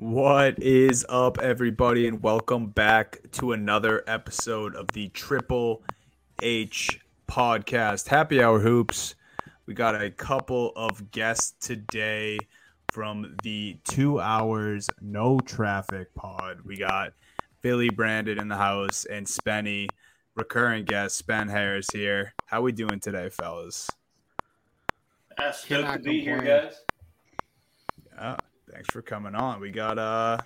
What is up, everybody, and welcome back to another episode of the Triple H podcast. Happy Hour Hoops. We got a couple of guests today from the two hours no traffic pod. We got Billy Brandon in the house and Spenny, recurring guest Ben Harris here. How we doing today, fellas? Uh, stoked to be here, guys. Yeah, thanks for coming on. We got uh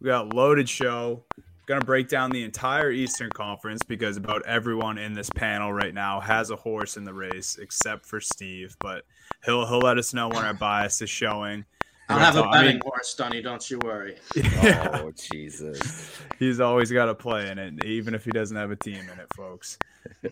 we got loaded show. Gonna break down the entire Eastern Conference because about everyone in this panel right now has a horse in the race except for Steve, but he'll he'll let us know when our bias is showing. I'll have a betting I mean, horse, Dunny. Don't you worry. Yeah. Oh Jesus! He's always got a play in it, even if he doesn't have a team in it, folks.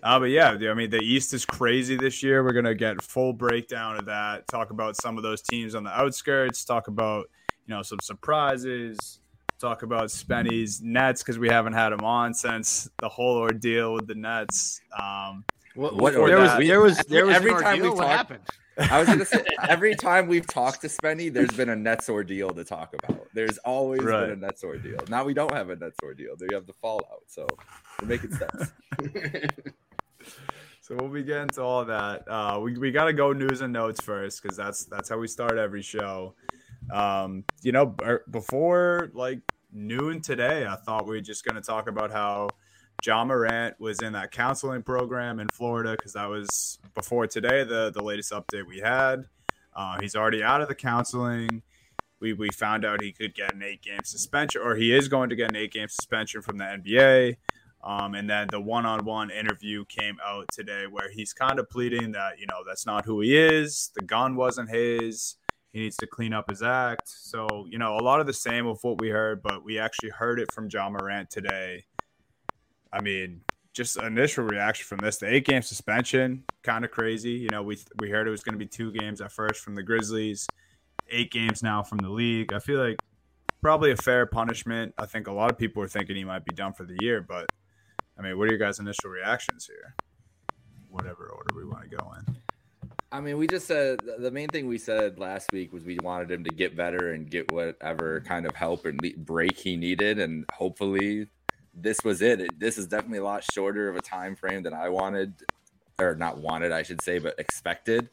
uh, but yeah, I mean, the East is crazy this year. We're gonna get full breakdown of that. Talk about some of those teams on the outskirts. Talk about you know some surprises. Talk about Spenny's Nets because we haven't had him on since the whole ordeal with the Nets. Um, what, what there, was, there was there was every time we talked. I was gonna say every time we've talked to Spenny, there's been a Nets ordeal to talk about. There's always right. been a Nets ordeal. Now we don't have a Nets ordeal. We have the fallout, so we're making sense. so we'll be getting to all that. Uh, we we gotta go news and notes first because that's that's how we start every show. Um, you know, before like noon today, I thought we were just gonna talk about how Ja Morant was in that counseling program in Florida because that was before today, the, the latest update we had. Uh, he's already out of the counseling. We, we found out he could get an eight game suspension, or he is going to get an eight game suspension from the NBA. Um, and then the one on one interview came out today where he's kind of pleading that, you know, that's not who he is. The gun wasn't his. He needs to clean up his act. So, you know, a lot of the same of what we heard, but we actually heard it from Ja Morant today I mean, just initial reaction from this: the eight game suspension, kind of crazy. You know, we we heard it was going to be two games at first from the Grizzlies, eight games now from the league. I feel like probably a fair punishment. I think a lot of people are thinking he might be done for the year, but I mean, what are your guys' initial reactions here? Whatever order we want to go in. I mean, we just said the main thing we said last week was we wanted him to get better and get whatever kind of help and break he needed, and hopefully this was it. This is definitely a lot shorter of a time frame than I wanted, or not wanted, I should say, but expected.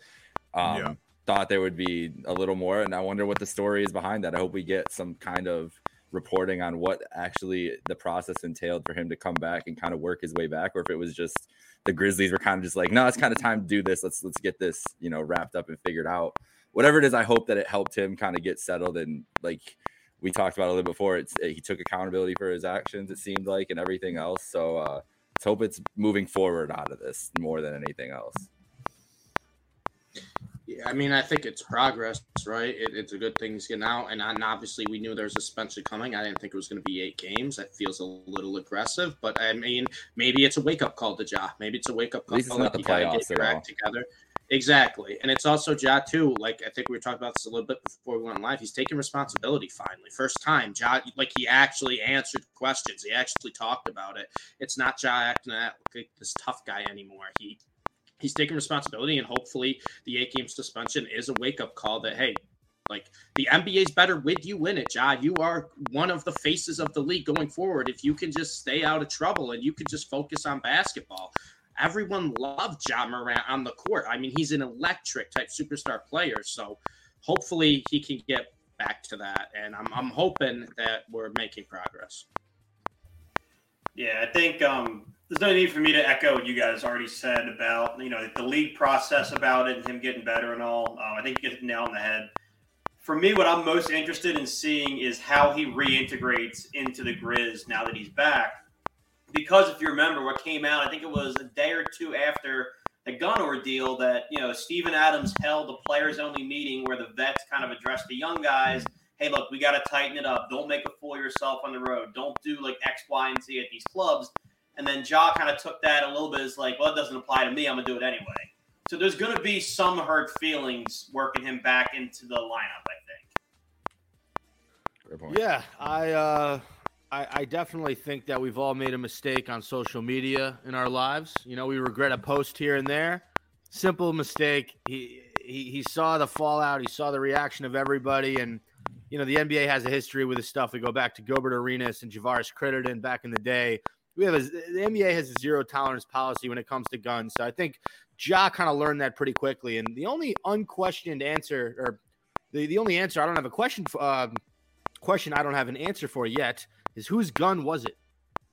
Um, yeah. Thought there would be a little more, and I wonder what the story is behind that. I hope we get some kind of reporting on what actually the process entailed for him to come back and kind of work his way back, or if it was just the Grizzlies were kind of just like, no, it's kind of time to do this. Let's let's get this, you know, wrapped up and figured out. Whatever it is, I hope that it helped him kind of get settled and like we talked about a little before. It's he took accountability for his actions. It seemed like and everything else. So uh, let's hope it's moving forward out of this more than anything else. Yeah, I mean, I think it's progress, right? It, it's a good thing he's getting out, and, and obviously we knew there was a suspension coming. I didn't think it was going to be eight games. That feels a little aggressive, but I mean, maybe it's a wake up call to Ja. Maybe it's a wake up call. At least it's not the playoffs get your together. Exactly. And it's also Ja too. Like I think we were talking about this a little bit before we went live. He's taking responsibility finally. First time. Ja like he actually answered questions. He actually talked about it. It's not Ja acting like this tough guy anymore. He he's taking responsibility and hopefully the eight game suspension is a wake up call that hey, like the NBA's better with you in it, Ja. You are one of the faces of the league going forward. If you can just stay out of trouble and you can just focus on basketball, everyone loved Ja Morant on the court. I mean, he's an electric type superstar player. So hopefully he can get back to that. And I'm, I'm hoping that we're making progress. Yeah, I think um, there's no need for me to echo what you guys already said about, you know, the league process about it and him getting better and all. Um, I think you get it nail on the head. For me, what I'm most interested in seeing is how he reintegrates into the Grizz now that he's back because if you remember what came out, I think it was a day or two after the gun ordeal that you know Steven Adams held a players only meeting where the vets kind of addressed the young guys. Hey, look, we got to tighten it up. Don't make a fool of yourself on the road. Don't do like X, Y, and Z at these clubs. And then Ja kind of took that a little bit as like, well, it doesn't apply to me. I'm gonna do it anyway. So there's gonna be some hurt feelings working him back into the lineup. I think. Yeah, I. uh I, I, definitely think that we've all made a mistake on social media in our lives. You know, we regret a post here and there. Simple mistake. He he, he saw the fallout. He saw the reaction of everybody, and you know, the NBA has a history with this stuff. We go back to Gilbert Arenas and Javaris Crittenton back in the day. We have a, the NBA has a zero tolerance policy when it comes to guns. So I think Ja kind of learned that pretty quickly. And the only unquestioned answer, or the, the only answer I don't have a question for, um, question I don't have an answer for yet is whose gun was it?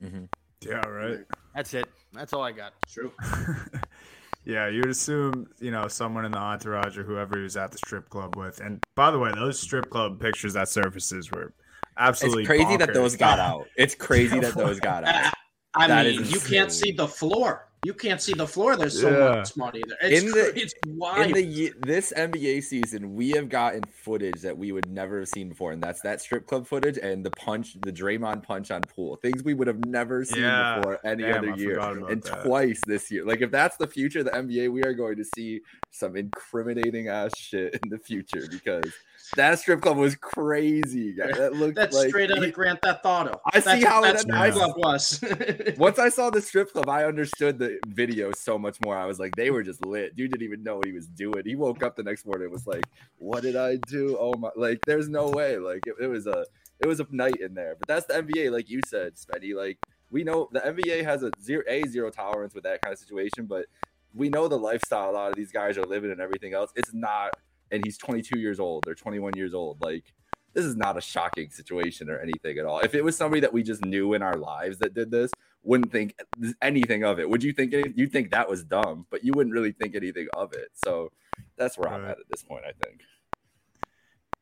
Mm-hmm. Yeah, right. That's it. That's all I got. True. yeah, you'd assume, you know, someone in the entourage or whoever he was at the strip club with. And by the way, those strip club pictures that surfaces were absolutely It's crazy bonkers. that those got out. It's crazy that those got out. I That mean, you can't see the floor. You can't see the floor. There's so Yeah. much money there. It's, In in the- the, it's In the this NBA season, we have gotten footage that we would never have seen before, and that's that strip club footage and the punch, the Draymond punch on Poole, things we would have never seen Yeah. before any Damn, other I year, and that. twice this year. Like if that's the future of the NBA, we are going to see some incriminating ass shit in the future because that strip club was crazy. guys. That looked That's like straight out of Grand Theft Auto. I see how it that's ended what club was. Once I saw the strip club, I understood the video so much more. I was like, they were just lit. Dude didn't even know what he was doing. He woke up the next morning and was like, "What did I do? Oh my!" Like, there's no way. Like, it, it was a, it was a night in there. But that's the NBA, like you said, Spenny. Like, we know the NBA has a zero, a zero tolerance with that kind of situation, but we know the lifestyle a lot of these guys are living and everything else. It's not, and he's 22 years old or 21 years old. Like, this is not a shocking situation or anything at all. If it was somebody that we just knew in our lives that did this, wouldn't think anything of it. Would you think you'd think that was dumb, but you wouldn't really think anything of it. So that's where I'm at at this point, I think.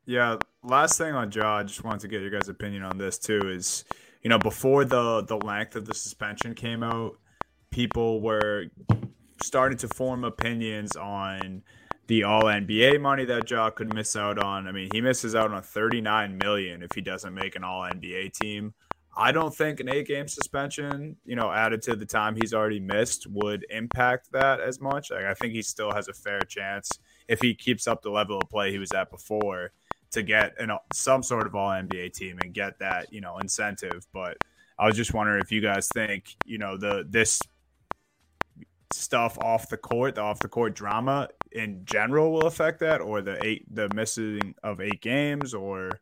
Yeah, last thing on Ja, I just wanted to get your guys' opinion on this too. Is you know before the the length of the suspension came out, people were starting to form opinions on the All NBA money that Ja could miss out on. I mean, he misses out on 39 million if he doesn't make an All NBA team. I don't think an eight game suspension, you know, added to the time he's already missed would impact that as much. Like, I think he still has a fair chance if he keeps up the level of play he was at before to get an, some sort of all NBA team and get that, you know, incentive. But I was just wondering if you guys think, you know, the this stuff off the court, the off the court drama in general will affect that, or the eight the missing of eight games, or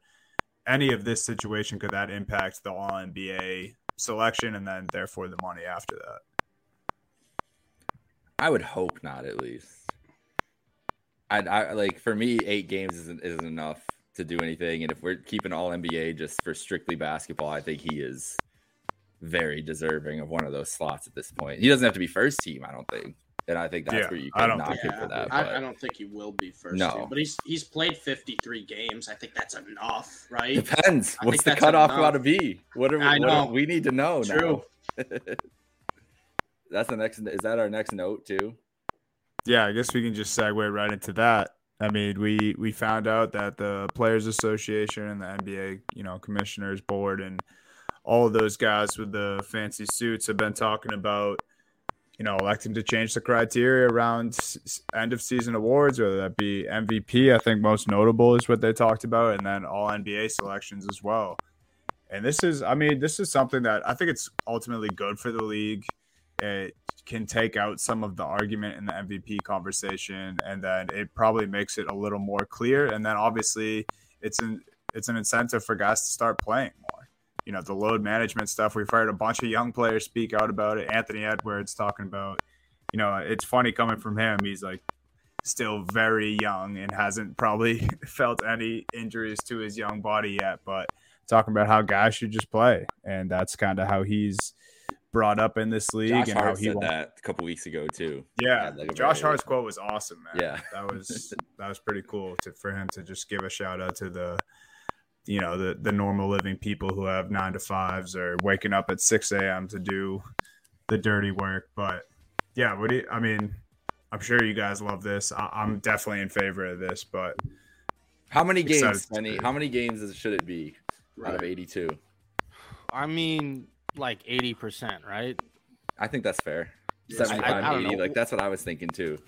any of this situation could that impact the all NBA selection and then therefore the money after that? I would hope not, at least. I, I like for me, eight games isn't isn't enough to do anything. And if we're keeping all NBA just for strictly basketball, I think he is very deserving of one of those slots at this point. He doesn't have to be first team, I don't think. And I think that's Yeah, where you I can don't knock think him Yeah, for that. I, I don't think he will be first No. team, but he's he's played 53 games. I think that's enough, right? depends. I What's the cutoff enough. got to be? What are we? I what know. are- we need to know True. now. that's the next. Is that our next note too? Yeah, I guess we can just segue right into that. I mean, we we found out that the Players Association and the NBA, you know, Commissioners Board and all of those guys with the fancy suits have been talking about, you know, electing to change the criteria around end of season awards, whether that be MVP. I think most notable is what they talked about, and then all NBA selections as well. And this is, I mean, this is something that I think it's ultimately good for the league. It can take out some of the argument in the MVP conversation, and then it probably makes it a little more clear. And then obviously, it's an it's an incentive for guys to start playing more. You know, the load management stuff. We've heard a bunch of young players speak out about it. Anthony Edwards talking about, you know, it's funny coming from him. He's like still very young and hasn't probably felt any injuries to his young body yet, but talking about how guys should just play, and that's kind of how he's brought up in this league Josh and how Hart he said wants that a couple weeks ago too. yeah, like, Josh Hart's quote was awesome, man. Yeah. that was that was pretty cool to, for him to just give a shout out to the, you know, the the normal living people who have nine to fives or waking up at six a.m. to do the dirty work. But yeah, what do you, I mean? I'm sure you guys love this. I, I'm definitely in favor of this, but How many games, Penny? How many games should it be out of 82? I mean, like 80%, right? I think that's fair. Yeah, I- I- I 80. know. Like that's what I was thinking too.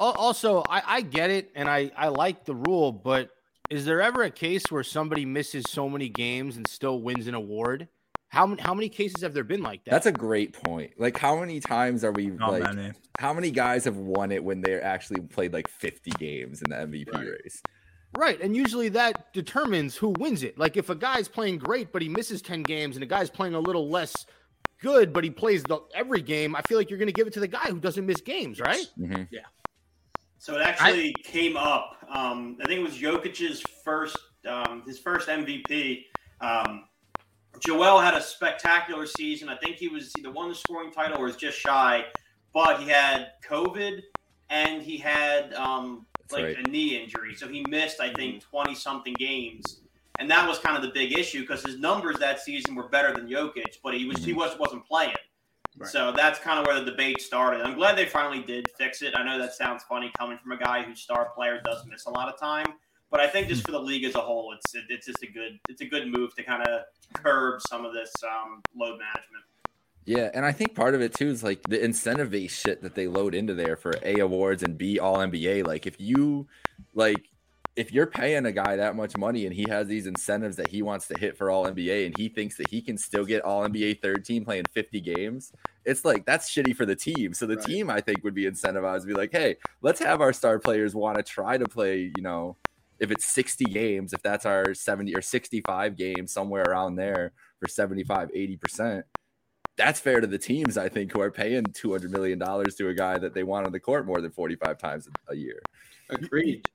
Also, I, I get it and I, I like the rule, but is there ever a case where somebody misses so many games and still wins an award? How, many how many cases have there been like that? That's a great point. Like how many times are we not like many. how many guys have won it when they actually played like 50 games in the MVP Right. race? Right. And usually that determines who wins it. Like if a guy's playing great, but he misses 10 games, and a guy's playing a little less good, but he plays the, every game, I feel like you're going to give it to the guy who doesn't miss games, right? Mm-hmm. So it actually I, came up. Um, I think it was Jokic's first, um, his first MVP. Um, Joel had a spectacular season. I think he was either won the scoring title or was just shy, but he had COVID and he had um, like right. a knee injury, so he missed I think twenty something games, and that was kind of the big issue because his numbers that season were better than Jokic, but he was mm-hmm. he was wasn't playing. Right. So that's kind of where the debate started. I'm glad they finally did fix it. I know that sounds funny coming from a guy whose star player does miss a lot of time, but I think just hmm. for the league as a whole, it's it's just a good it's a good move to kind of curb some of this um, load management. Yeah, and I think part of it too is like the incentive based shit that they load into there for A awards and B all NBA. Like if you like if you're paying a guy that much money and he has these incentives that he wants to hit for all NBA and he thinks that he can still get all NBA third team playing 50 games, it's like that's shitty for the team. So the right. team I think would be incentivized to be like, hey, let's have our star players want to try to play, you know, if it's 60 games, if that's our 70 or 65 games, somewhere around there for 75, 80%, that's fair to the teams, I think, who are paying $200 million to a guy that they want on the court more than 45 times a year. Agreed.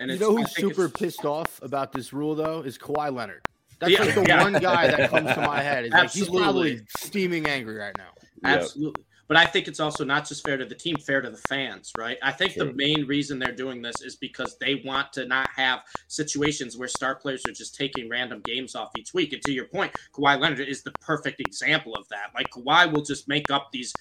And you know who's super pissed off about this rule, though, is Kawhi Leonard. That's yeah, like the yeah. one guy that comes to my head. Is like he's probably steaming angry right now. Absolutely. Yep. But I think it's also not just fair to the team, fair to the fans, right? I think sure. the main reason they're doing this is because they want to not have situations where star players are just taking random games off each week. And to your point, Kawhi Leonard is the perfect example of that. Like Kawhi will just make up these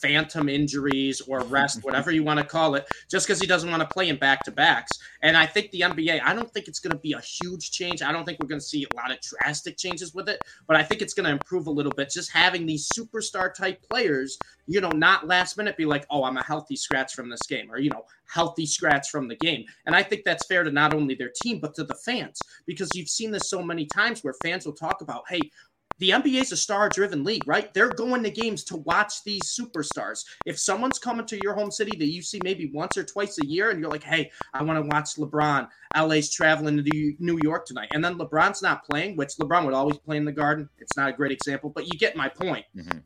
phantom injuries or rest, whatever you want to call it, just because he doesn't want to play in back to backs. And I think the NBA, I don't think it's going to be a huge change. I don't think we're going to see a lot of drastic changes with it, but I think it's going to improve a little bit. Just having these superstar type players, you know, not last minute be like, oh, I'm a healthy scratch from this game, or, you know, healthy scratch from the game. And I think that's fair to not only their team, but to the fans, because you've seen this so many times where fans will talk about, hey, the NBA is a star driven league, right? They're going to games to watch these superstars. If someone's coming to your home city that you see maybe once or twice a year and you're like, hey, I want to watch LeBron, LA's traveling to New York tonight, and then LeBron's not playing, which LeBron would always play in the garden. It's not a great example, but you get my point. Mm-hmm.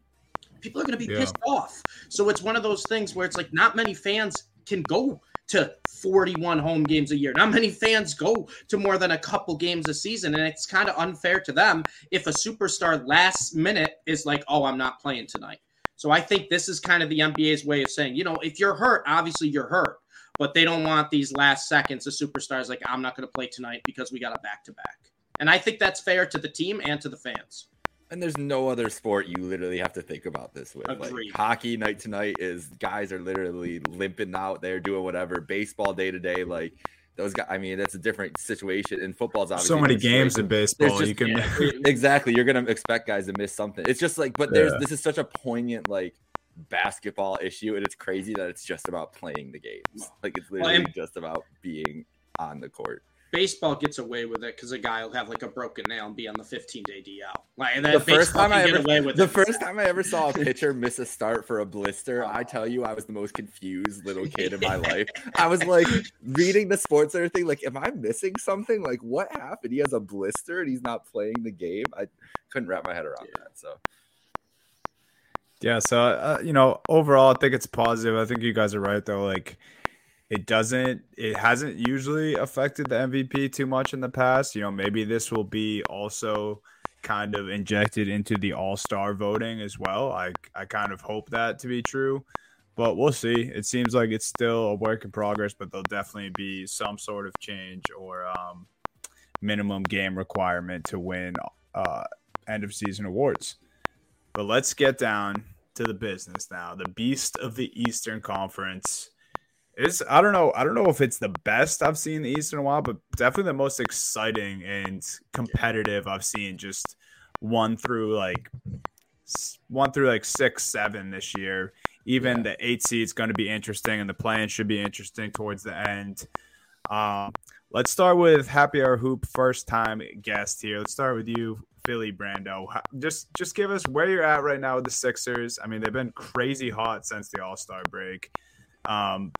People are going to be yeah. pissed off. So it's one of those things where it's like not many fans can go to 41 home games a year. Not many fans go to more than a couple games a season, and it's kind of unfair to them if a superstar last minute is like, "Oh, I'm not playing tonight." So I think this is kind of the NBA's way of saying, you know, if you're hurt, obviously you're hurt, but they don't want these last seconds of superstars like, "I'm not going to play tonight because we got a back to back." And I think that's fair to the team and to the fans. And there's no other sport you literally have to think about this with. Agreed. Like hockey night tonight is guys are literally limping out there doing whatever. Baseball day to day, like those guys. I mean, that's a different situation. And football's obviously so many games in baseball. Just, you can yeah, exactly. You're gonna expect guys to miss something. It's just like, but there's yeah. this is such a poignant like basketball issue, and it's crazy that it's just about playing the games. Like it's literally well, just about being on the court baseball gets away with it because a guy will have like a broken nail and be on the 15 day DL. Like that. The first time I ever, the first time I ever saw a pitcher miss a start for a blister, I tell you, I was the most confused little kid in my life. I was like reading the sports and everything. Like, am I missing something? Like, what happened? He has a blister and he's not playing the game. I couldn't wrap my head around yeah. that. So. Yeah, so uh, you know, overall, I think it's positive. I think you guys are right, though. Like, it doesn't it hasn't usually affected the MVP too much in the past. You know, maybe this will be also kind of injected into the all-star voting as well. I I kind of hope that to be true, but we'll see. It seems like it's still a work in progress, but there'll definitely be some sort of change or um, minimum game requirement to win uh, end of season awards. But let's get down to the business now. The beast of the Eastern Conference it's I don't know. I don't know if it's the best I've seen the East in a while, but definitely the most exciting and competitive I've seen. Just one through like one through like six, seven this year. Even yeah. the eight seed is going to be interesting, and the plan should be interesting towards the end. Um, let's start with Happy Hour Hoop, first time guest here. Let's start with you, Philly Brando. Just just give us where you're at right now with the Sixers. I mean, they've been crazy hot since the All Star break. Um,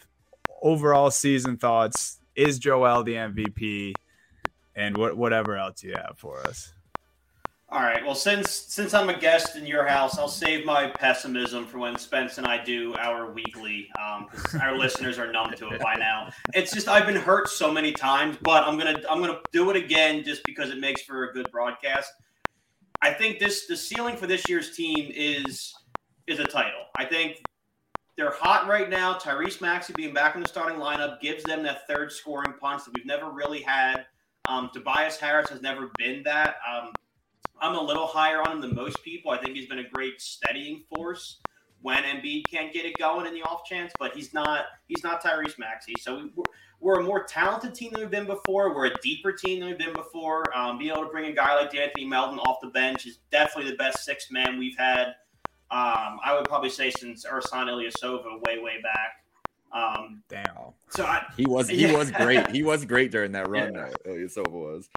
overall season thoughts, Is Joel the MVP? And what whatever else you have for us. All right. Well, since since I'm a guest in your house, I'll save my pessimism for when Spence and I do our weekly, um, our listeners are numb to it by now. It's just I've been hurt so many times, but I'm gonna I'm gonna do it again just because it makes for a good broadcast. I think this the ceiling for this year's team is is a title. I think they're hot right now. Tyrese Maxey being back in the starting lineup gives them that third scoring punch that we've never really had. Um, Tobias Harris has never been that. Um, I'm a little higher on him than most people. I think he's been a great steadying force when Embiid can't get it going in the off chance, but he's not he's not Tyrese Maxey. So we're, we're, a more talented team than we've been before. We're a deeper team than we've been before. Um, being able to bring a guy like Anthony Melton off the bench is definitely the best six man we've had. Um, I would probably say since Ersan Ilyasova way way back. Um, Damn. So I, he was he yeah. was great. He was great during that run. Yeah. Ilyasova was.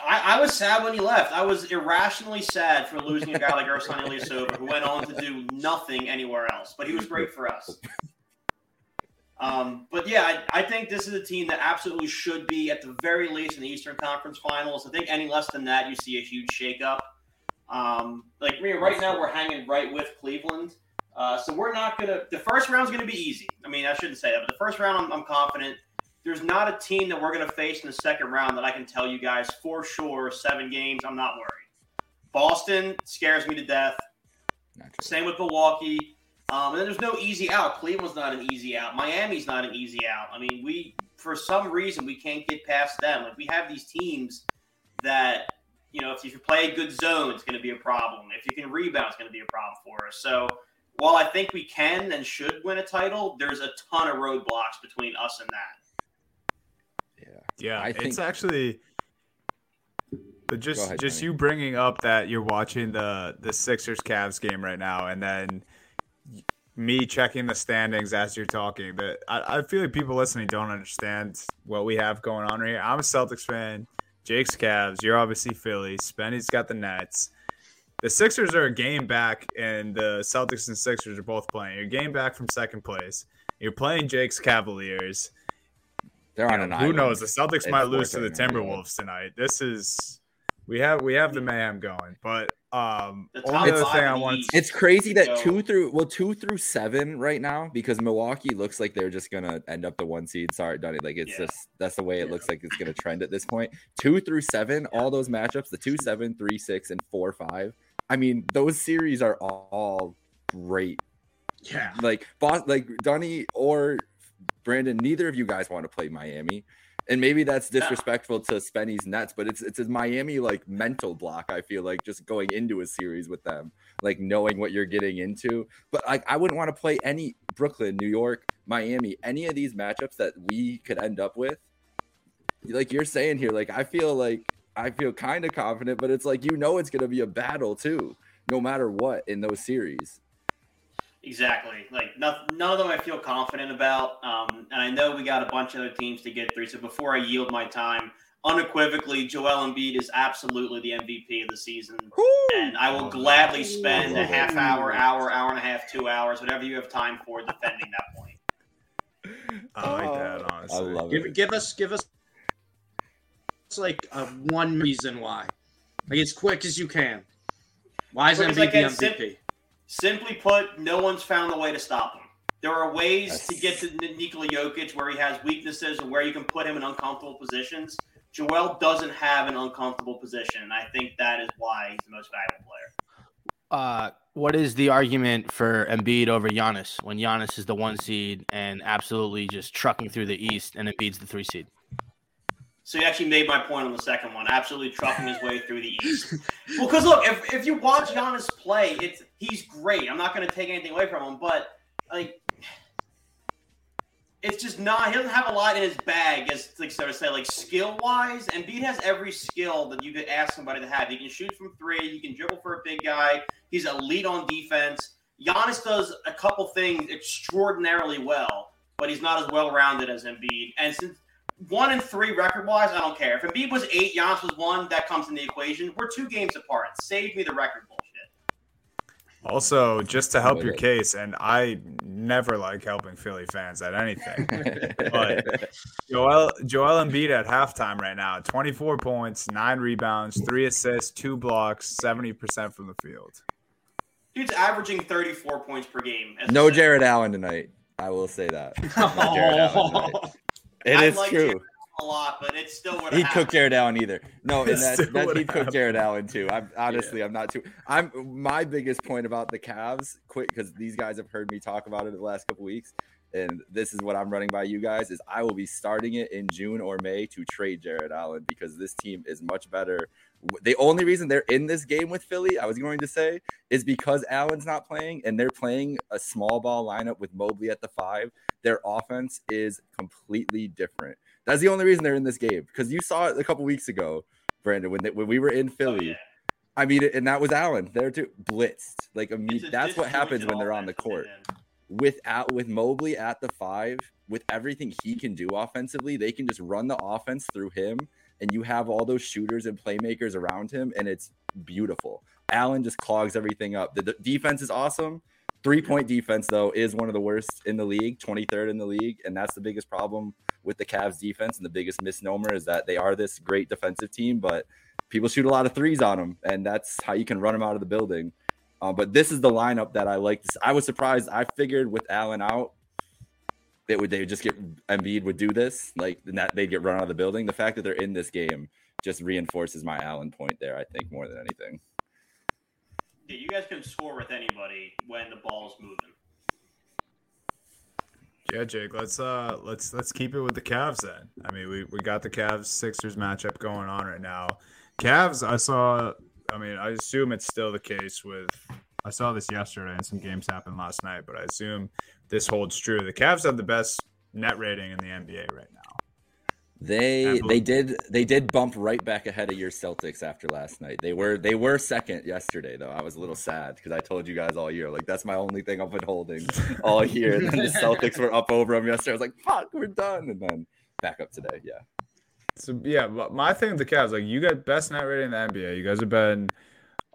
I, I, was sad when he left. I was irrationally sad for losing a guy like Ersan Ilyasova, who went on to do nothing anywhere else. But he was great for us. Um, but yeah, I, I, think this is a team that absolutely should be at the very least in the Eastern Conference Finals. I think any less than that, you see a huge shakeup. Um, like right now, we're hanging right with Cleveland. Uh, so we're not gonna. The first round's gonna be easy. I mean, I shouldn't say that, but the first round, I'm, I'm confident there's not a team that we're going to face in the second round that I can tell you guys for sure seven games. I'm not worried. Boston scares me to death. Same with Milwaukee. Um, and then there's no easy out. Cleveland's not an easy out. Miami's not an easy out. I mean, we for some reason we can't get past them. Like we have these teams that you know, if you play a good zone, it's going to be a problem. If you can rebound, it's going to be a problem for us. So while I think we can and should win a title, there's a ton of roadblocks between us and that. Yeah, I it's actually. But just ahead, just you bringing up that you're watching the the Sixers Cavs game right now, and then me checking the standings as you're talking. That I, I feel like people listening don't understand what we have going on right here. I'm a Celtics fan. Jake's Cavs. You're obviously Philly. Spenny's got the Nets. The Sixers are a game back, and the Celtics and Sixers are both playing. You're game back from second place. You're playing Jake's Cavaliers. They're on an Who knows? The Celtics might lose to the Timberwolves tonight. This is we have we have the mayhem going, but um, the only other thing I want. It's crazy that two through well two through seven right now because Milwaukee looks like they're just gonna end up the one seed. Sorry, Donnie. Like it's yeah. just that's the way it yeah. looks like it's gonna trend at this point. Two through seven, yeah. all those matchups, the two, seven, three, six, and four, five. I mean, those series are all great. Yeah, like boss, like Donnie or Brandon, neither of you guys want to play Miami. And maybe that's disrespectful to Spenny's Nets, but it's it's a Miami like mental block. I feel like just going into a series with them, like knowing what you're getting into. But like I wouldn't want to play any Brooklyn, New York, Miami, any of these matchups that we could end up with. Like you're saying here, like I feel like I feel kind of confident, but it's like you know it's gonna be a battle too, no matter what in those series. Exactly. Like none, none of them I feel confident about. Um, and I know we got a bunch of other teams to get through. So before I yield my time, unequivocally, Joel Embiid is absolutely the MVP of the season. And I will gladly spend a half hour, hour, hour and a half, two hours, whatever you have time for, defending that point. I like that, honestly. I love give, it. Give us, give us like uh, one reason why. Like as quick as you can. Why is MVP like the MVP? Simply put, no one's found a way to stop him. There are ways That's... to get to Nikola Jokic where he has weaknesses and where you can put him in uncomfortable positions. Joel doesn't have an uncomfortable position, and I think that is why he's the most valuable player. Uh, what is the argument for Embiid over Giannis when Giannis is the one seed and absolutely just trucking through the East and Embiid's the three seed? So you actually made my point on the second one, absolutely trucking his way through the East. Well, because look, if, if you watch Giannis play, it's he's great. I'm not going to take anything away from him, but like, it's just not. He doesn't have a lot in his bag, as like so to say, like skill wise. And Embiid has every skill that you could ask somebody to have. He can shoot from three. He can dribble for a big guy. He's elite on defense. Giannis does a couple things extraordinarily well, but he's not as well rounded as Embiid. And since one and three record wise, I don't care. If Embiid was eight, Giannis was one, that comes in the equation. We're two games apart. Save me the record bullshit. Also, just to help your case, and I never like helping Philly fans at anything. But Joel Joel Embiid at halftime right now, 24 points, nine rebounds, three assists, two blocks, 70% from the field. Dude's averaging 34 points per game. no. Jarrett Allen tonight. I will say that. No Jarrett Allen tonight. It I is like true. Jarrett a lot, but it still would he cooked Jarrett Allen either. No, and that, that he cooked. Jarrett Allen too. I'm honestly, I'm not too. I'm my biggest point about the Cavs. Quick, because these guys have heard me talk about it the last couple weeks, and this is what I'm running by you guys. Is I will be starting it in June or May to trade Jarrett Allen because this team is much better. The only reason they're in this game with Philly, I was going to say, is because Allen's not playing and they're playing a small ball lineup with Mobley at the five. Their offense is completely different. That's the only reason they're in this game because you saw it a couple weeks ago, Brandon, when they, when we were in Oh, Philly. yeah. I mean, and that was Allen there too, blitzed like immediately. That's what happens when they're on the court. Without with Mobley at the five, with everything he can do offensively, they can just run the offense through him, and you have all those shooters and playmakers around him, and it's beautiful. Allen just clogs everything up. The, the defense is awesome. Three point defense, though, is one of the worst in the league, 23rd in the league. And that's the biggest problem with the Cavs defense. And the biggest misnomer is that they are this great defensive team, but people shoot a lot of threes on them. And that's how you can run them out of the building. Um, but this is the lineup that I like. I was surprised. I figured with Allen out, it would they would just get Embiid would do this, like that they'd get run out of the building. The fact that they're in this game just reinforces my Allen point there. I think more than anything. Yeah, you guys can score with anybody when the ball's moving. Yeah, Jake, let's uh let's let's keep it with the Cavs then. I mean, we, we got the Cavs Sixers matchup going on right now. Cavs, I saw I mean, I assume it's still the case with I saw this yesterday and some games happened last night, but I assume this holds true. The Cavs have the best net rating in the NBA right now. They I they did they did bump right back ahead of your Celtics after last night. They were they were second yesterday though. I was a little sad because I told you guys all year like that's my only thing I've been holding all year. And then the Celtics were up over them yesterday. I was like, fuck, we're done. And then back up today. Yeah. So yeah, but my thing with the Cavs, like you got best net rating in the NBA. You guys have been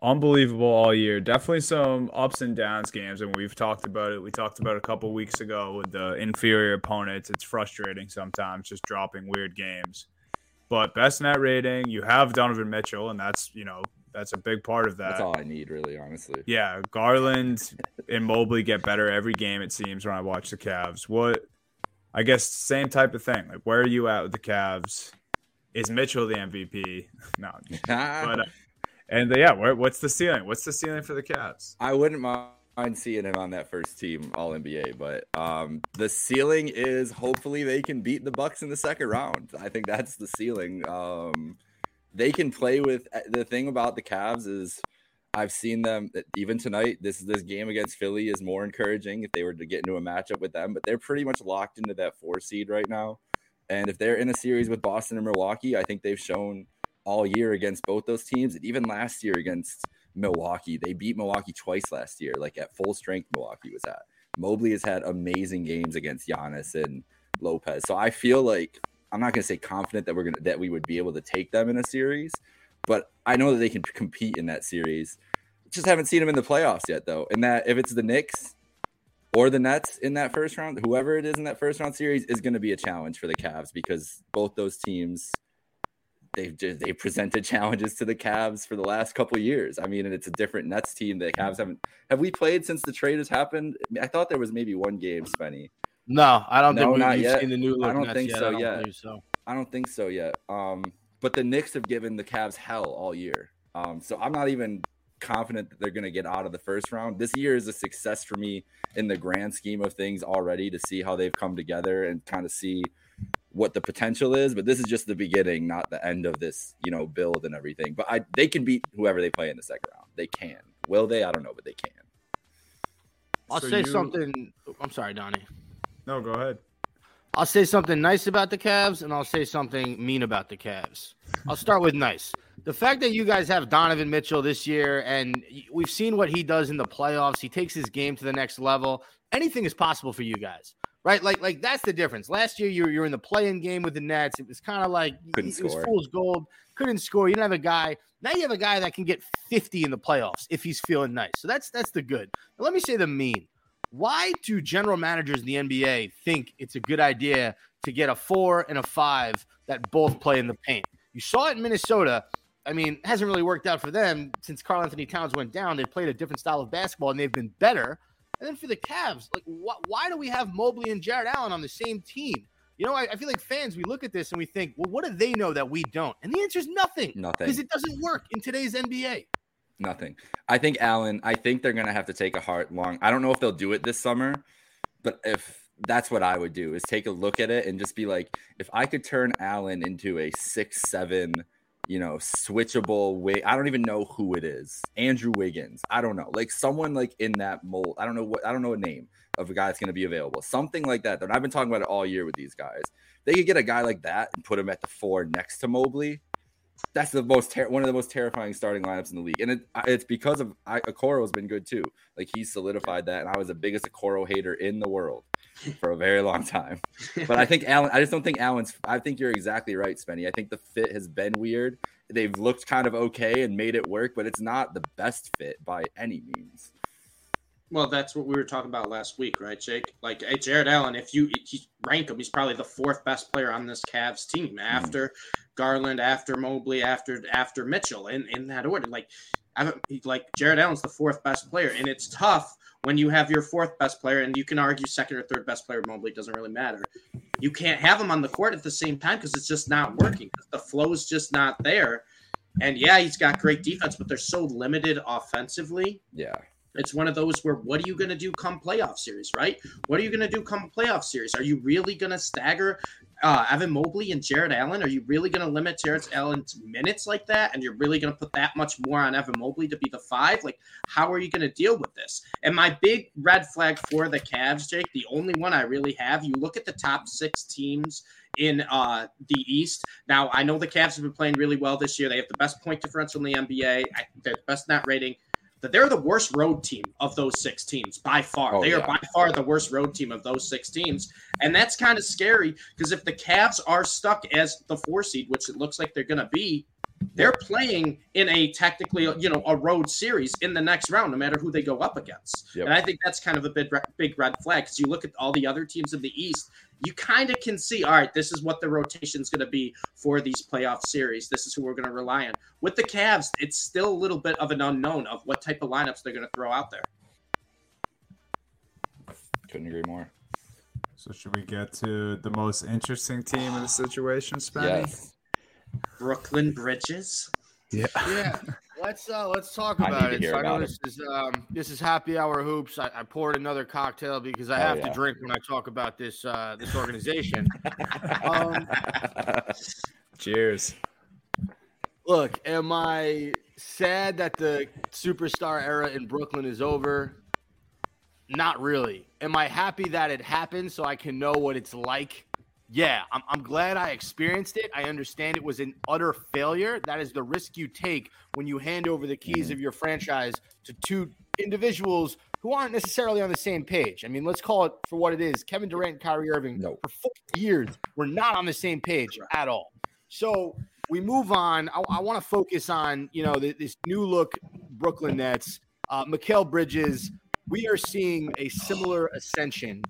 unbelievable all year. Definitely some ups and downs games, and we've talked about it. We talked about a couple weeks ago with the inferior opponents. It's frustrating sometimes just dropping weird games. But best net rating, you have Donovan Mitchell, and that's you know that's a big part of that. That's all I need really, honestly. Yeah, Garland and Mobley get better every game. It seems when I watch the Cavs. What I guess same type of thing. Like where are you at with the Cavs? Is Mitchell the MVP? No, but uh, and uh, yeah, what's the ceiling? What's the ceiling for the Cavs? I wouldn't mind seeing him on that first team All NBA, but um, the ceiling is hopefully they can beat the Bucks in the second round. I think that's the ceiling. Um, they can play with uh, the thing about the Cavs is I've seen them even tonight. This this game against Philly is more encouraging if they were to get into a matchup with them, but they're pretty much locked into that four seed right now. And if they're in a series with Boston and Milwaukee, I think they've shown all year against both those teams, and even last year against Milwaukee. They beat Milwaukee twice last year, like at full strength. Milwaukee was at. Mobley has had amazing games against Giannis and Lopez. So I feel like I'm not gonna say confident that we're gonna that we would be able to take them in a series, but I know that they can compete in that series. Just haven't seen them in the playoffs yet, though. And that if it's the Knicks or the Nets in that first round, whoever it is in that first round series is going to be a challenge for the Cavs because both those teams they've just they presented challenges to the Cavs for the last couple of years. I mean, and it's a different Nets team. The Cavs haven't have we played since the trade has happened? I thought there was maybe one game, Spenny. No, I don't No, think we've yet. seen the new look. I don't Nets think yet. so I yet. so. I don't think so yet. Um, but the Knicks have given the Cavs hell all year. Um, so I'm not even confident that they're going to get out of the first round. This year is a success for me in the grand scheme of things already to see how they've come together and kind of see what the potential is. But this is just the beginning, not the end of this, you know, build and everything. But I, they can beat whoever they play in the second round. They can. Will they? I don't know, but they can. I'll So say you- something. I'm sorry, Donnie. No, go ahead. I'll say something nice about the Cavs and I'll say something mean about the Cavs. I'll start with nice. The fact that you guys have Donovan Mitchell this year and we've seen what he does in the playoffs, he takes his game to the next level. Anything is possible for you guys. Right? Like like that's the difference. Last year you were, you were in the play-in game with the Nets. It was kind of like Couldn't it was score. fool's gold. Couldn't score. You didn't have a guy. Now you have a guy that can get 50 in the playoffs if he's feeling nice. So that's that's the good. Now let me say the mean. Why do general managers in the NBA think it's a good idea to get a four and a five that both play in the paint? You saw it in Minnesota. I mean, hasn't really worked out for them since Karl-Anthony Towns went down. They played a different style of basketball and they've been better. And then for the Cavs, like, wh- why do we have Mobley and Jarrett Allen on the same team? You know, I, I, feel like fans, we look at this and we think, well, what do they know that we don't? And the answer is nothing. Nothing. Because it doesn't work in today's NBA. Nothing. I think Allen, I think they're going to have to take a hard, long, I don't know if they'll do it this summer, but if that's what I would do is take a look at it and just be like, if I could turn Allen into a six, seven, you know, switchable way. I don't even know who it is. Andrew Wiggins. I don't know. Like someone like in that mold. I don't know what I don't know a name of a guy that's going to be available. Something like that. And I've been talking about it all year with these guys. They could get a guy like that and put him at the four next to Mobley. That's the most ter- one of the most terrifying starting lineups in the league, and it, it's because of I, Okoro has been good too. Like he solidified that, and I was the biggest Okoro hater in the world for a very long time. But I think Allen, I just don't think Allen's. I think you're exactly right, Spenny. I think the fit has been weird. They've looked kind of okay and made it work, but it's not the best fit by any means. Well, that's what we were talking about last week, right, Jake? Like hey, Jarrett Allen, if you rank him, he's probably the fourth best player on this Cavs team mm-hmm. after. Garland, after Mobley, after after Mitchell, in in that order. Like, I like Jarrett Allen's the fourth best player, and it's tough when you have your fourth best player, and you can argue second or third best player Mobley doesn't really matter. You can't have them on the court at the same time because it's just not working. The flow is just not there. And yeah, he's got great defense, but they're so limited offensively. Yeah it's one of those where what are you going to do come playoff series, right? What are you going to do come playoff series? Are you really going to stagger uh, Evan Mobley and Jarrett Allen? Are you really going to limit Jarrett Allen's minutes like that? And you're really going to put that much more on Evan Mobley to be the five? Like, how are you going to deal with this? And my big red flag for the Cavs, Jake, the only one I really have, you look at the top six teams in uh, the East. Now, I know the Cavs have been playing really well this year. They have the best point differential in the NBA, I, they're the best net rating that they're the worst road team of those six teams by far. Oh, they yeah. are by far the worst road team of those six teams. And that's kind of scary because if the Cavs are stuck as the four seed, which it looks like they're going to be, they're playing in a technically, you know, a road series in the next round, no matter who they go up against. Yep. And I think that's kind of a big, big red flag because you look at all the other teams in the East, you kind of can see, all right, this is what the rotation is going to be for these playoff series. This is who we're going to rely on. With the Cavs, it's still a little bit of an unknown of what type of lineups they're going to throw out there. Couldn't agree more. So should we get to the most interesting team in the situation, Spenny? Yes. Brooklyn Bridges. Yeah. Yeah. Let's uh let's talk about it. So I know this is um this is happy hour hoops. I, I poured another cocktail because I oh, have yeah. to drink when I talk about this uh this organization. um, Cheers. Look, am I sad that the superstar era in Brooklyn is over? Not really. Am I happy that it happened so I can know what it's like yeah, I'm, I'm glad I experienced it. I understand it was an utter failure. That is the risk you take when you hand over the keys mm-hmm. of your franchise to two individuals who aren't necessarily on the same page. I mean, let's call it for what it is. Kevin Durant and Kyrie Irving no. for four years were not on the same page at all. So we move on. I, I want to focus on you know this new look Brooklyn Nets. Uh, Mikal Bridges. We are seeing a similar ascension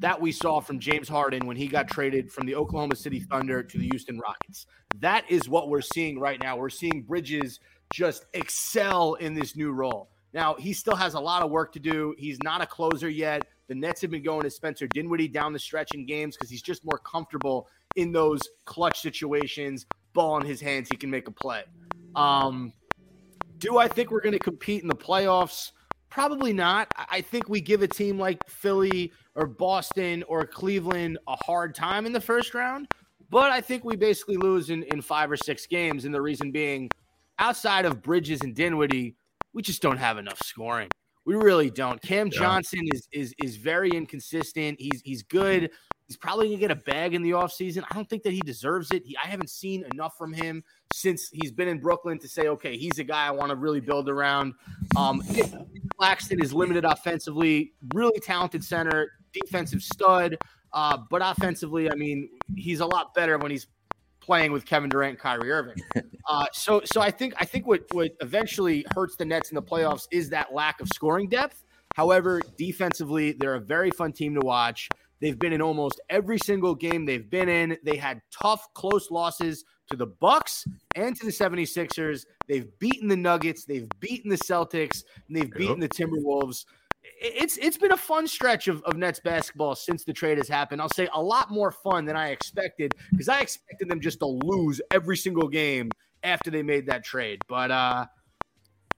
that we saw from James Harden when he got traded from the Oklahoma City Thunder to the Houston Rockets. That is what we're seeing right now. We're seeing Bridges just excel in this new role. Now, he still has a lot of work to do. He's not a closer yet. The Nets have been going to Spencer Dinwiddie down the stretch in games because he's just more comfortable in those clutch situations. Ball in his hands, he can make a play. Um, do I think we're going to compete in the playoffs? Probably not. I think we give a team like Philly or Boston or Cleveland a hard time in the first round, but I think we basically lose in, in five or six games. And the reason being, outside of Bridges and Dinwiddie, we just don't have enough scoring. We really don't. Cam Johnson is is is very inconsistent. He's he's good. He's probably gonna get a bag in the offseason. I don't think that he deserves it. He, I haven't seen enough from him since he's been in Brooklyn to say, okay, he's a guy I want to really build around. Um, Claxton is limited offensively, really talented center, defensive stud, uh, but offensively, I mean, he's a lot better when he's playing with Kevin Durant and Kyrie Irving. Uh, so, so I think I think what what eventually hurts the Nets in the playoffs is that lack of scoring depth. However, defensively, they're a very fun team to watch. They've been in almost every single game they've been in. They had tough, close losses to the Bucks and to the 76ers. They've beaten the Nuggets, they've beaten the Celtics, and they've beaten the Timberwolves. It's it's been a fun stretch of, of Nets basketball since the trade has happened. I'll say a lot more fun than I expected because I expected them just to lose every single game after they made that trade. But uh,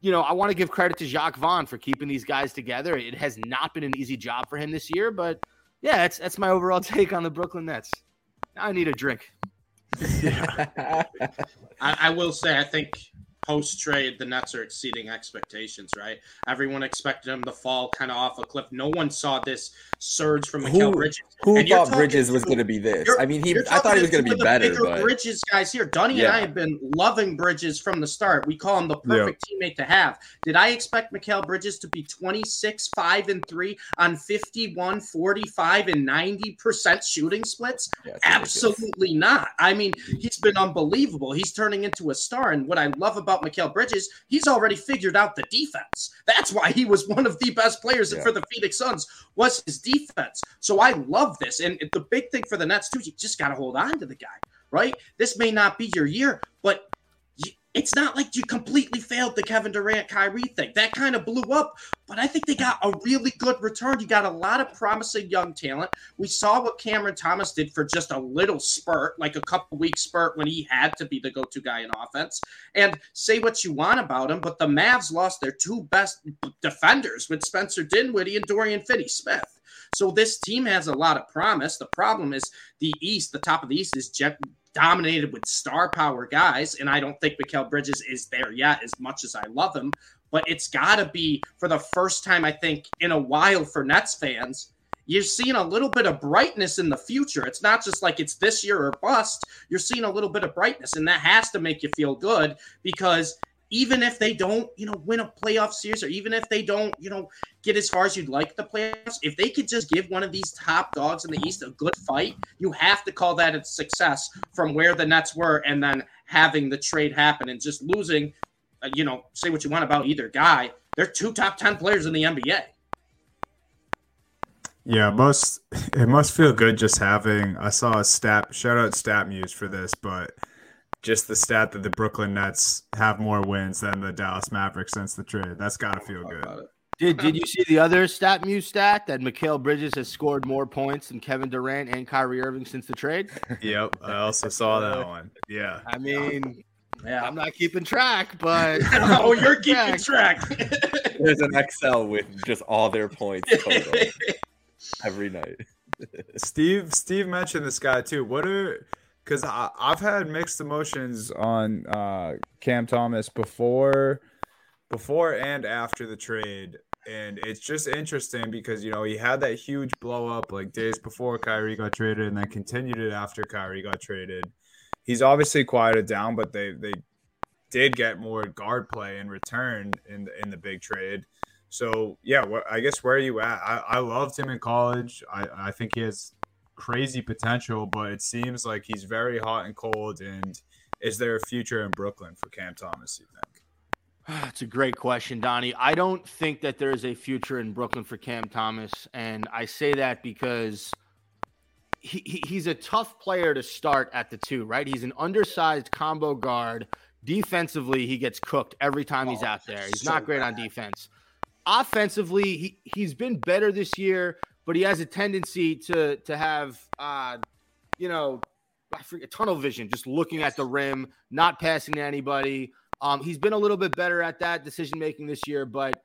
you know, I want to give credit to Jacque Vaughn for keeping these guys together. It has not been an easy job for him this year, but yeah, that's that's my overall take on the Brooklyn Nets. I need a drink. I, I will say, I think post trade, the Nets are exceeding expectations, right? Everyone expected them to fall kind of off a cliff. No one saw this surge from Mikal Who- Bridges. Who And thought talking Bridges was going to be this? I mean, he. I thought he was going to be the better, bigger but Bridges guys here, Dunny and I have been loving Bridges from the start. We call him the perfect teammate to have. Did I expect Mikal Bridges to be 26, 5, and 3 on 51, 45, and 90% shooting splits? yeah, it's ridiculous. Absolutely not. I mean, he's been unbelievable. He's turning into a star. And what I love about Mikal Bridges, he's already figured out the defense. That's why he was one of the best players Yeah. for the Phoenix Suns was his defense. So I love this. And the big thing for the Nets too, you just got to hold on to the guy, right? This may not be your year, but it's not like you completely failed the Kevin Durant Kyrie thing. That kind of blew up, but I think they got a really good return. You got a lot of promising young talent. We saw what Cameron Thomas did for just a little spurt, like a couple week spurt when he had to be the go to guy in offense. And say what you want about him, but the Mavs lost their two best defenders with Spencer Dinwiddie and Dorian Finney Smith. So this team has a lot of promise. The problem is the East, the top of the East, is dominated with star power guys, and I don't think Mikal Bridges is there yet. As much as I love him, but it's got to be for the first time I think in a while for Nets fans. You're seeing a little bit of brightness in the future. It's not just like it's this year or bust. You're seeing a little bit of brightness, and that has to make you feel good because even if they don't, you know, win a playoff series, or even if they don't, you know, get as far as you'd like the playoffs, if they could just give one of these top dogs in the East a good fight, you have to call that a success from where the Nets were and then having the trade happen and just losing, uh, you know, say what you want about either guy. They're two top 10 players in the NBA. Yeah, it must it must feel good just having. I saw a stat. Shout out StatMuse for this, but just the stat that the Brooklyn Nets have more wins than the Dallas Mavericks since the trade. That's got to feel good. Did Did you see the other StatMuse stat that Mikal Bridges has scored more points than Kevin Durant and Kyrie Irving since the trade? Yep, I also saw that uh, one. Yeah, I mean, Yeah. I'm not keeping track, but oh, you're keeping track. there's an Excel with just all their points total every night. Steve. Steve mentioned this guy too. What are because I've had mixed emotions on uh, Cam Thomas before, before and after the trade, and it's just interesting because you know he had that huge blow up like days before Kyrie got traded, and then continued it after Kyrie got traded. He's obviously quieted down, but they they did get more guard play in return in the, in the big trade. So yeah, I guess where are you at? I, I loved him in college. I, I think he has crazy potential, but it seems like he's very hot and cold. And is there a future in Brooklyn for Cam Thomas? You think? That's a great question, Donnie. I don't think that there is a future in Brooklyn for Cam Thomas, and I say that because he, he- he's a tough player to start at the two, right? He's an undersized combo guard. Defensively, he gets cooked every time he's Oh, out there. He's so not great on defense. Offensively, he, he's been better this year, but he has a tendency to to have uh, you know, I forget tunnel vision, just looking at the rim, not passing to anybody. Um, he's been a little bit better at that decision making this year, but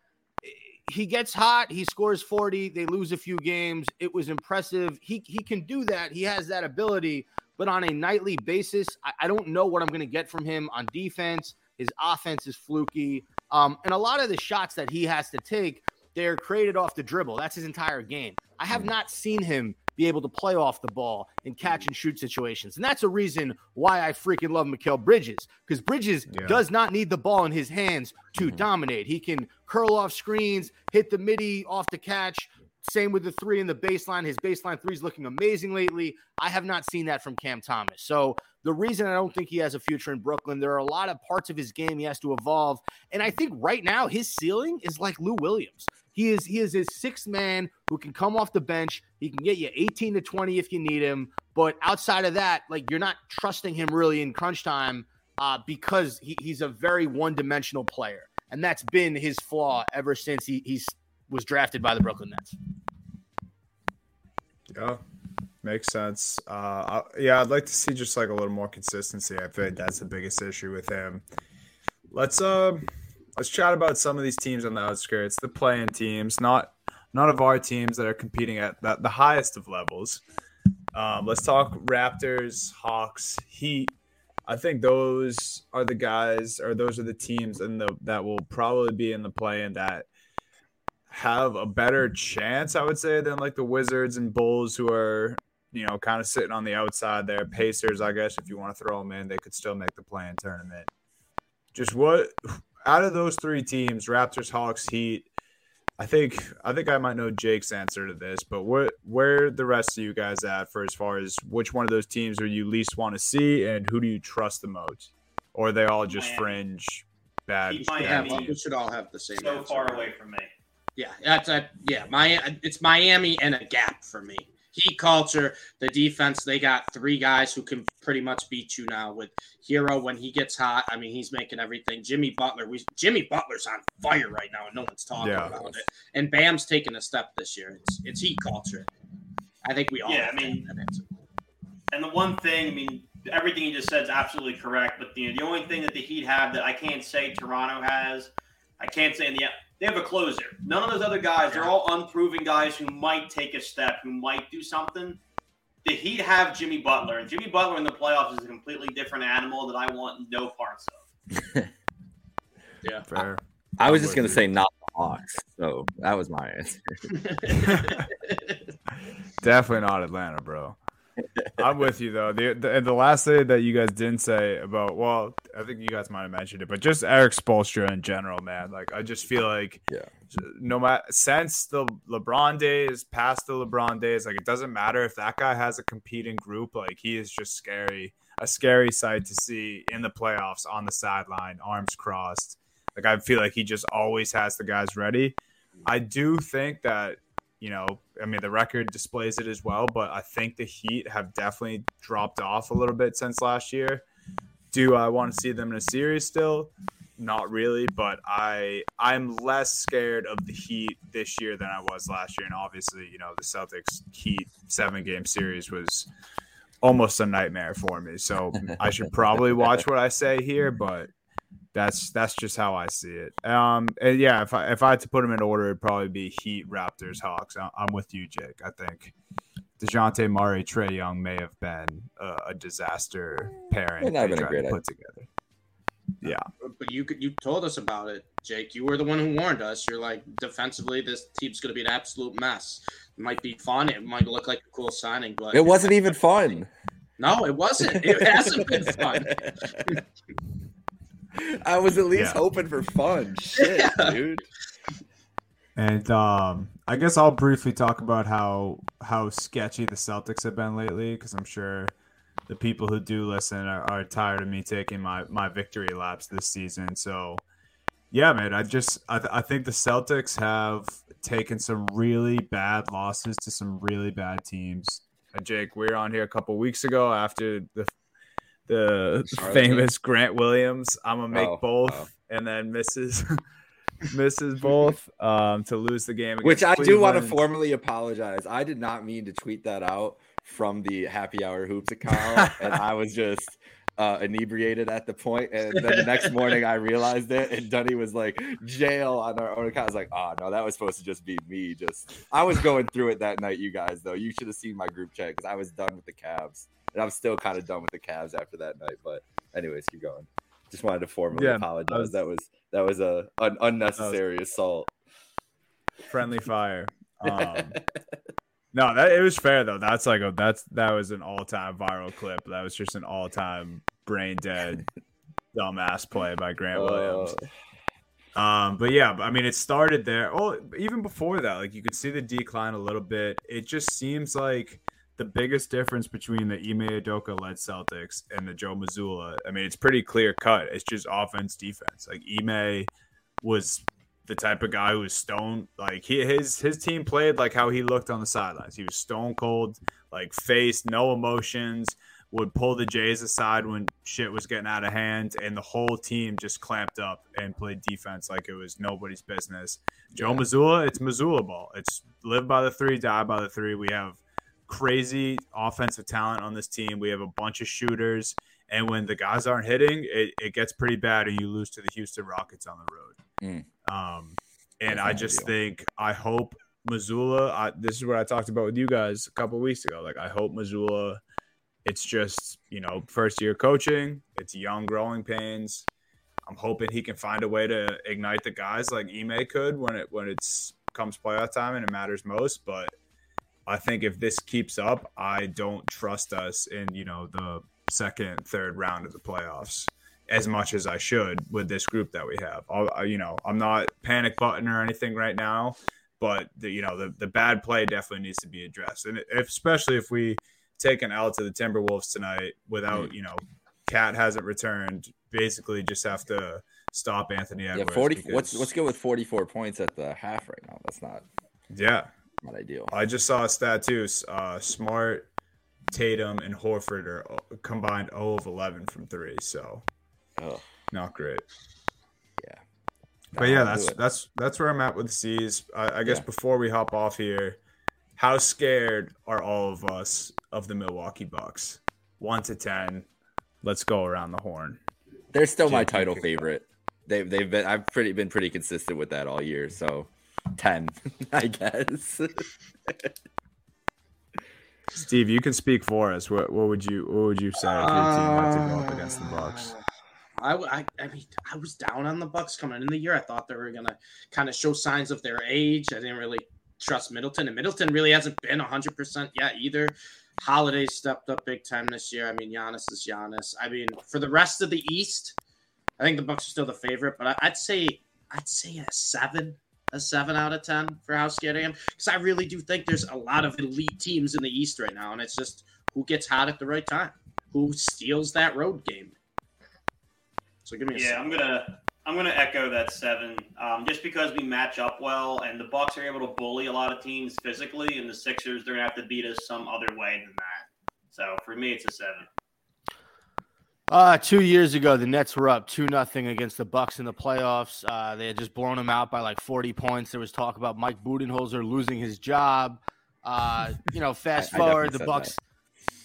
he gets hot. He scores 40. They lose a few games. It was impressive. He, he can do that. He has that ability, but on a nightly basis, I, I don't know what I'm going to get from him on defense. His offense is fluky. Um, and a lot of the shots that he has to take, they're created off the dribble. That's his entire game. I have not seen him be able to play off the ball in catch and shoot situations. And that's a reason why I freaking love Mikal Bridges because Bridges Yeah. does not need the ball in his hands to mm-hmm. dominate. He can curl off screens, hit the midi off the catch. Same with the three in the baseline. His baseline three is looking amazing lately. I have not seen that from Cam Thomas. So the reason I don't think he has a future in Brooklyn, there are a lot of parts of his game he has to evolve. And I think right now his ceiling is like Lou Williams. He is he is his sixth man who can come off the bench. He can get you 18 to 20 if you need him. But outside of that, like you're not trusting him really in crunch time uh, because he, he's a very one dimensional player, and that's been his flaw ever since he he's was drafted by the Brooklyn Nets. Yeah, makes sense. Uh, yeah, I'd like to see just like a little more consistency. I think that's the biggest issue with him. Let's uh, let's chat about some of these teams on the outskirts, the playing teams, not none of our teams that are competing at the, highest of levels. Um, let's talk Raptors, Hawks, Heat. I think those are the guys, or those are the teams, the that will probably be in the play in that have a better chance, I would say, than like the Wizards and Bulls, who are you know kind of sitting on the outside there. Pacers, I guess, if you want to throw them in, they could still make the play in tournament. Just what out of those three teams, Raptors, Hawks, Heat. I think I think I might know Jake's answer to this, but what where the rest of you guys at for as far as which one of those teams are you least want to see, and who do you trust the most, or are they all just Miami. fringe bad? Keep Yeah, Miami well, we should all have the same. so answer. far away from me. Yeah, that's a, yeah. My it's Miami and a gap for me. Heat culture, the defense. They got three guys who can pretty much beat you now. With Herro when he gets hot, I mean he's making everything. Jimmy Butler, we Jimmy Butler's on fire right now, and no one's talking Yeah. about it. And Bam's taking a step this year. It's it's Heat culture. I think we all. Yeah, have I mean- that answer. And the one thing, I mean, everything you just said is absolutely correct. But the, the only thing that the Heat have that I can't say Toronto has, I can't say in the they have a closer. None of those other guys, they're all unproven guys who might take a step, who might do something. The Heat have Jimmy Butler, and Jimmy Butler in the playoffs is a completely different animal that I want no parts of. yeah. Fair. I was I'm just gonna say not the Hawks, so that was my answer. Definitely not Atlanta, bro. I'm with you though. The, the the last thing that you guys didn't say about well, I think you guys might have mentioned it, but just Erik Spoelstra in general, man. Like I just feel like Yeah. no matter since the LeBron days, past the LeBron days, like it doesn't matter if that guy has a competing group. Like he is just scary, a scary sight to see in the playoffs on the sideline, arms crossed. Like I feel like he just always has the guys ready. I do think that you know, I mean, the record displays it as well, but I think the Heat have definitely dropped off a little bit since last year. Do I want to see them in a series still? Not really, but I I'm less scared of the Heat this year than I was last year. And obviously, you know, the Celtics Heat seven game series was almost a nightmare for me. So I should probably watch what I say here, but that's that's just how I see it. Um, and yeah, if I if I had to put them in order, it'd probably be Heat, Raptors, Hawks. I- I'm with you, Jake. I think Dejounte Murray, Trae Young may have been a, a disaster pairing Might not have they been a tried to great put together. Yeah, But you could you told us about it, Jake. You were the one who warned us. You're like defensively, this team's going to be an absolute mess. It might be fun. It might look like a cool signing, but It wasn't even fun. No, it wasn't. It hasn't been fun. I was at least Yeah. hoping for fun. Shit, Yeah. dude. and um, I guess I'll briefly talk about how how sketchy the Celtics have been lately, because I'm sure the people who do listen are, are tired of me taking my my victory laps this season. So, yeah, man, I just I, th- I think the Celtics have taken some really bad losses to some really bad teams. Uh, Jake, we were on here a couple weeks ago after the the Charlotte famous Grant Williams. I'm gonna make Oh, both, wow. and then misses misses both um, to lose the game. Which I against do want to formally apologize. I did not mean to tweet that out from the Happy Hour Hoops account, and I was just uh, inebriated at the point. And then the next morning, I realized it, and Dunny was like, "Jail" on our own account. I was like, "Oh no, that was supposed to just be me." Just I was going through it that night, you guys. Though you should have seen my group chat because I was done with the Cavs, and I'm still kind of done with the Cavs after that night. But anyways, keep going. Just wanted to formally Yeah, apologize. that was- that was that was a an unnecessary assault. friendly fire. Um, no, that it was fair though. That's like a that's that was an all time viral clip. That was just an all time brain dead dumbass play by Grant Williams. Uh, Um, but yeah, I mean, it started there. Well, even before that, like you could see the decline a little bit. It just seems like the biggest difference between the Ime Udoka led Celtics and the Joe Mazzulla, I mean, it's pretty clear cut. It's just offense, defense. Like Ime was the type of guy who was stone like he his his team played like how he looked on the sidelines. He was stone cold, like face, no emotions, would pull the Jays aside when shit was getting out of hand, and the whole team just clamped up and played defense like it was nobody's business. Joe Mazzulla, it's Mazzulla ball. It's live by the three, die by the three. We have crazy offensive talent on this team. We have a bunch of shooters. And when the guys aren't hitting, it, it gets pretty bad and you lose to the Houston Rockets on the road. Mm. Um, and That's I just think, I hope Mazzulla, I, this is what I talked about with you guys a couple weeks ago. Like, I hope Mazzulla, it's just, you know, first year coaching, it's young growing pains. I'm hoping he can find a way to ignite the guys like Ime could when it when it's comes playoff time and it matters most. But I think if this keeps up, I don't trust us in you know the second, third round of the playoffs as much as I should with this group that we have. I'll, I, you know, I'm not panic button or anything right now, but the you know the the bad play definitely needs to be addressed, and if, especially if we take an L to the Timberwolves tonight without mm. you know, KAT hasn't returned. Basically, just have to stop Anthony Edwards. Yeah, forty. because- What's what's good with forty four points at the half right now? That's not yeah. Not ideal. I just saw a stat too. Uh, Smart, Tatum, and Horford are uh, combined 0 of 11 from three, so Ugh. not great. Yeah. But yeah, that's that's that's where I'm at with the C's. I, I guess Yeah. before we hop off here, how scared are all of us of the Milwaukee Bucks? One to ten. Let's go around the horn. They're still my title favorite. They've they've been I've pretty been pretty consistent with that all year. So ten, I guess. Steve, you can speak for us. What what would you what would you say if your team had to go up against the Bucks? I, I, I, w- I, I mean, I was down on the Bucks coming in the year. I thought they were gonna kind of show signs of their age. I didn't really trust Middleton, and Middleton really hasn't been hundred percent yet either. Holiday stepped up big time this year. I mean, Giannis is Giannis. I mean, for the rest of the East, I think the Bucks are still the favorite, but I, I'd say I'd say a seven, a seven out of ten for how scared I am, because I really do think there's a lot of elite teams in the East right now, and it's just who gets hot at the right time, who steals that road game. So give me a Yeah, I'm gonna I'm gonna echo that seven. Um, just because we match up well, and the Bucks are able to bully a lot of teams physically, and the Sixers they're gonna have to beat us some other way than that. So for me, it's a seven. Uh, two years ago, the Nets were up two nothing against the Bucks in the playoffs. Uh, they had just blown them out by like forty points. There was talk about Mike Budenholzer losing his job. Uh, you know, fast I- I forward, definitely the Bucks,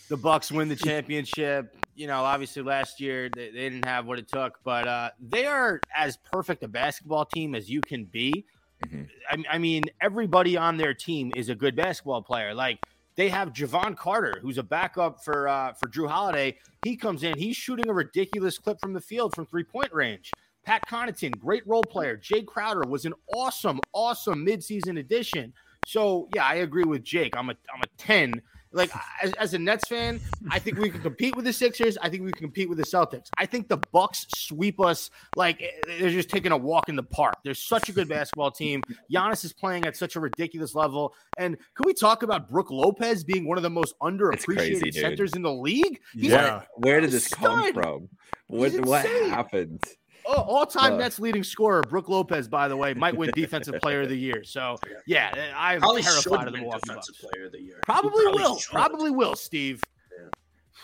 the Bucks win the championship. You know, obviously last year they, they didn't have what it took, but uh, they are as perfect a basketball team as you can be. Mhm. I, I mean, everybody on their team is a good basketball player. Like they have Jevon Carter, who's a backup for uh, for Jrue Holiday. He comes in, he's shooting a ridiculous clip from the field from three point range. Pat Connaughton, great role player. Jae Crowder was an awesome, awesome midseason addition. So yeah, I agree with Jake. I'm a I'm a ten. Like as, as a Nets fan, I think we can compete with the Sixers. I think we can compete with the Celtics. I think the Bucks sweep us like eh, they're just taking a walk in the park. They're such a good basketball team. Giannis is playing at such a ridiculous level. And can we talk about Brook Lopez being one of the most underappreciated crazy, centers in the league? He's Yeah. like Where did this come from? What what happened? All time Uh. Nets leading scorer Brook Lopez, by the way, might win Defensive Player of the Year. So yeah, I'm Probably should terrified of the Milwaukee Defensive Bucks. Player of the Year. Probably, He will. should. Probably will. Steve.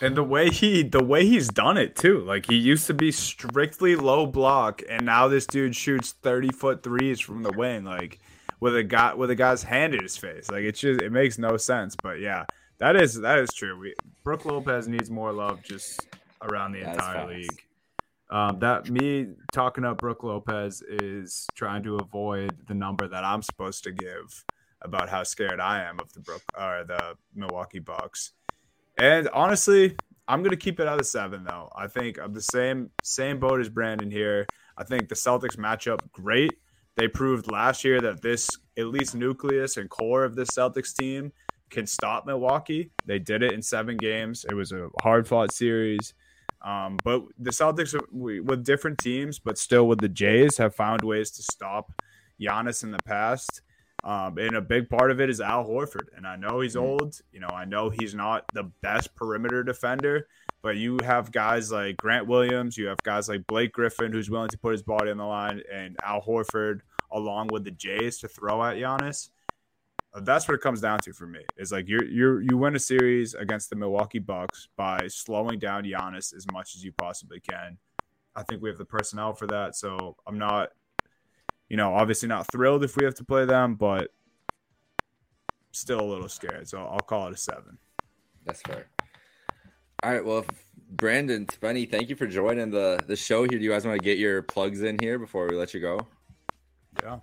And the way he the way he's done it too. Like he used to be strictly low block and now this dude shoots 30 foot threes from the wing like with a guy with a guy's hand in his face. Like it's just it makes no sense. But yeah, that is that is true. We Brook Lopez needs more love just around the That's entire league. Um, that me talking up Brook Lopez is trying to avoid the number that I'm supposed to give about how scared I am of the Brook or the Milwaukee Bucks. And honestly, I'm gonna keep it at a seven though. I think I'm the same same boat as Brandon here. I think the Celtics match up great. They proved last year that this at least nucleus and core of this Celtics team can stop Milwaukee. They did it in seven games. It was a hard fought series. Um, but the Celtics with different teams, but still with the Jays, have found ways to stop Giannis in the past. Um, and a big part of it is Al Horford. And I know he's old. You know, I know he's not the best perimeter defender, but you have guys like Grant Williams, you have guys like Blake Griffin, who's willing to put his body on the line, and Al Horford along with the Jays to throw at Giannis. That's what it comes down to for me. Is like you're you're you win a series against the Milwaukee Bucks by slowing down Giannis as much as you possibly can. I think we have the personnel for that. So I'm not, you know, obviously not thrilled if we have to play them, but still a little scared. So I'll call it a seven. That's fair. All right. Well, Brandon, Spenny, thank you for joining the the show here. Do you guys want to get your plugs in here before we let you go? Yeah.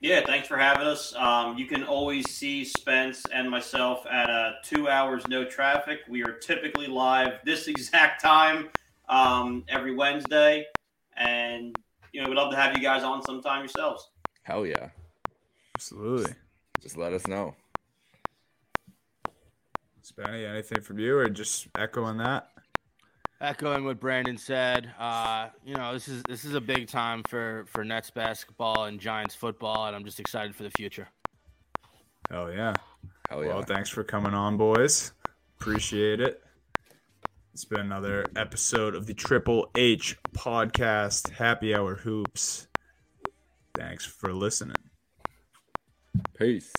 Yeah, thanks for having us. Um, you can always see Spence and myself at uh, two hours no traffic. We are typically live this exact time um, every Wednesday, and you know we'd love to have you guys on sometime yourselves. Hell yeah. Absolutely. Just let us know. Spenny, anything from you or just echoing that? Echoing what Brandon said, uh, you know, this is this is a big time for for Nets basketball and Giants football, and I'm just excited for the future. Hell yeah. Hell yeah. Well, thanks for coming on, boys. Appreciate it. It's been another episode of the Triple H podcast, Happy Hour Hoops. Thanks for listening. Peace.